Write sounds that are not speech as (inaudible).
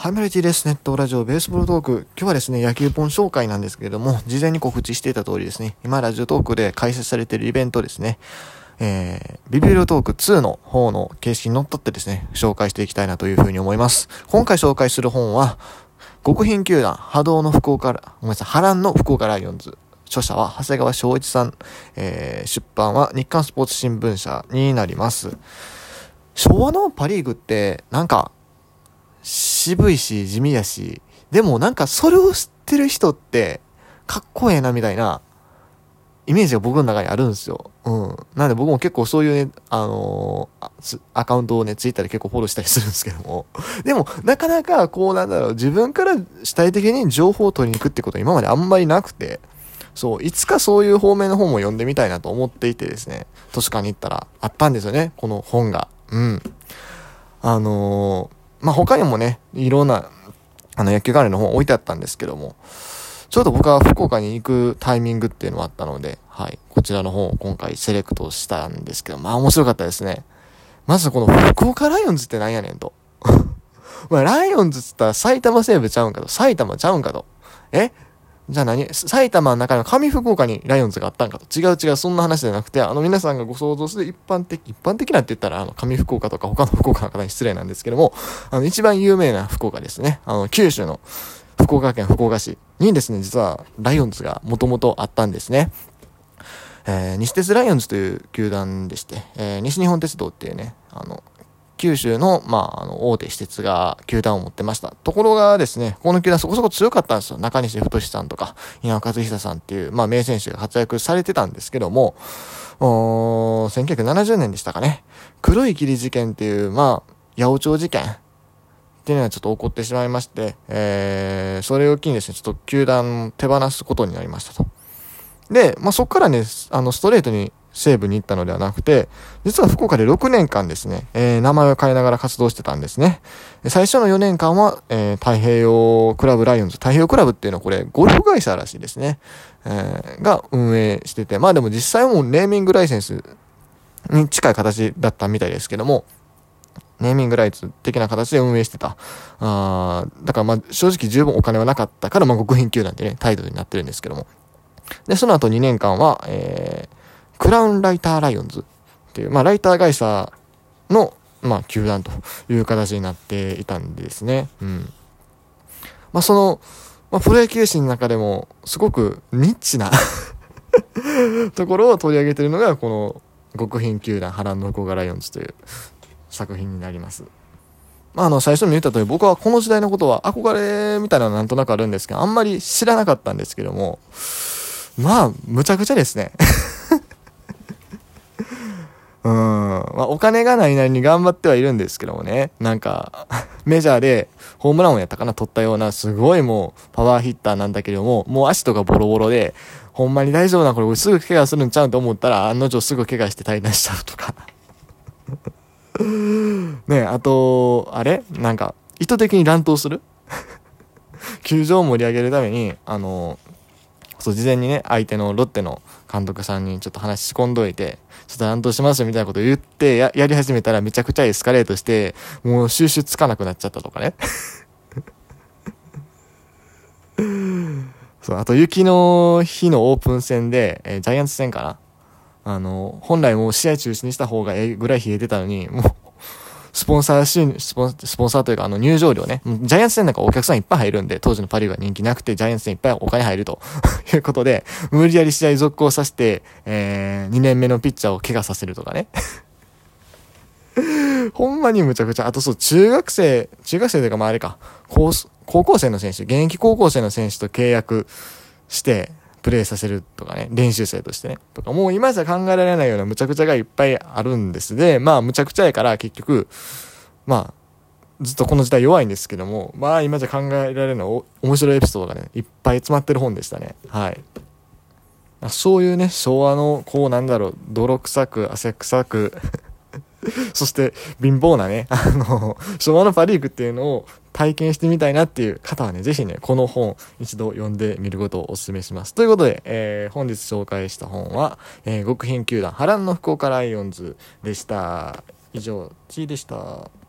ハイメルティです。ネットラジオベースボールトーク。今日はですね、野球本紹介なんですけれども、事前に告知していた通りですね、今ラジオトークで開設されているイベントですね、えー、ビビルトーク2の方の形式にのっとってですね、紹介していきたいなというふうに思います。今回紹介する本は、極貧球団波動の福岡、ごめんなさい、波乱の福岡ライオンズ。著者は長谷川翔一さん、えー、出版は日刊スポーツ新聞社になります。昭和のパリーグって、なんか、渋いし、地味やし、でもなんかそれを知ってる人って、かっこええなみたいな、イメージが僕の中にあるんですよ。うん。なんで僕も結構そういうね、あのー、アカウントをね、ツイッターで結構フォローしたりするんですけども。(laughs) でも、なかなかこうなんだろう、自分から主体的に情報を取りに行くってことは今まであんまりなくて、そう、いつかそういう方面の本も読んでみたいなと思っていてですね、図書館に行ったらあったんですよね、この本が。うん。あのーまあ、他にもね、いろんな、あの、野球関連の本置いてあったんですけども、ちょうど僕は福岡に行くタイミングっていうのもあったので、はい、こちらの本を今回セレクトしたんですけど、まあ面白かったですね。まずこの福岡ライオンズってなんやねんと。(laughs) まあ、ライオンズっつったら埼玉西部ちゃうんかと。埼玉ちゃうんかと。えじゃあ何？埼玉の中の上福岡にライオンズがあったんかと。違う違う、そんな話じゃなくて、あの皆さんがご想像する一般的、一般的なって言ったら、あの、上福岡とか他の福岡の方に失礼なんですけども、あの、一番有名な福岡ですね。あの、九州の福岡県福岡市にですね、実はライオンズがもともとあったんですね。えー、西鉄ライオンズという球団でして、えー、西日本鉄道っていうね、あの、九州の、まあ、あの、大手施設が球団を持ってました。ところがですね、この球団そこそこ強かったんですよ。中西太さんとか、稲和和久さんっていう、まあ、名選手が活躍されてたんですけども、お1970年でしたかね。黒い霧事件っていう、まあ、八百長事件っていうのはちょっと起こってしまいまして、えー、それを機にですね、ちょっと球団手放すことになりましたと。で、まあ、そこからね、あの、ストレートに西部に行ったのではなくて、実は福岡で6年間ですね、えー、名前を変えながら活動してたんですね。最初の4年間は、えー、太平洋クラブライオンズ、太平洋クラブっていうのはこれ、ゴルフ会社らしいですね。えー、が運営してて、まあでも実際もうネーミングライセンスに近い形だったみたいですけども、ネーミングライツ的な形で運営してた。あだからまあ正直十分お金はなかったから、まあ極貧球団ってね、態度になってるんですけども。で、その後2年間は、えー、クラウンライターライオンズっていう、まあ、ライター会社の、まあ、球団という形になっていたんですね。うん。まあ、その、まあ、プロ野球史の中でも、すごくニッチな (laughs) ところを取り上げてるのが、この、極貧球団波乱の福岡ライオンズという作品になります。まあ、あの、最初に言った通り、僕はこの時代のことは憧れみたいなのなんとなくあるんですけど、あんまり知らなかったんですけども、まあ、むちゃくちゃですね。うん。まあ、お金がないなりに頑張ってはいるんですけどもね。なんか、(laughs) メジャーでホームランをやったかな取ったような、すごいもう、パワーヒッターなんだけども、もう足とかボロボロで、ほんまに大丈夫な、これすぐ怪我するんちゃうと思ったら、案の定すぐ怪我して退団しちゃうとか。(laughs) ねあと、あれ？なんか、意図的に乱闘する？(laughs) 球場を盛り上げるために、あの、そう、事前にね、相手のロッテの監督さんにちょっと話し込んどいて、ちょっと乱闘しますよみたいなこと言ってや、やり始めたらめちゃくちゃエスカレートして、もう収集つかなくなっちゃったとかね。(laughs) そう、あと雪の日のオープン戦で、えー、ジャイアンツ戦かなあの、本来もう試合中止にした方がええぐらい冷えてたのに、もう、スポンサー収スポン、スポンサーというか、あの、入場料ね。ジャイアンツ戦なんかお客さんいっぱい入るんで、当時のパリーグは人気なくて、ジャイアンツ戦いっぱいお金入ると (laughs) いうことで、無理やり試合続行させて、えー、2年目のピッチャーを怪我させるとかね。(laughs) ほんまにむちゃくちゃ。あとそう、中学生、中学生というかまああれか、高高校生の選手、現役高校生の選手と契約して、プレイさせるとかね、練習生としてね、とか、もう今じゃ考えられないようなむちゃくちゃがいっぱいあるんですで、まあむちゃくちゃやから結局、まあ、ずっとこの時代弱いんですけども、まあ今じゃ考えられない面白いエピソードがね、いっぱい詰まってる本でしたね。はい。そういうね、昭和の、こうなんだろう、泥臭く、汗臭く (laughs) そして貧乏なね、あの、昭和のパリーグっていうのを体験してみたいなっていう方はね、ぜひね、この本一度読んでみることをお勧めします。ということで、えー、本日紹介した本は、えー、極貧球団波乱の福岡ライオンズでした。以上、チーでした。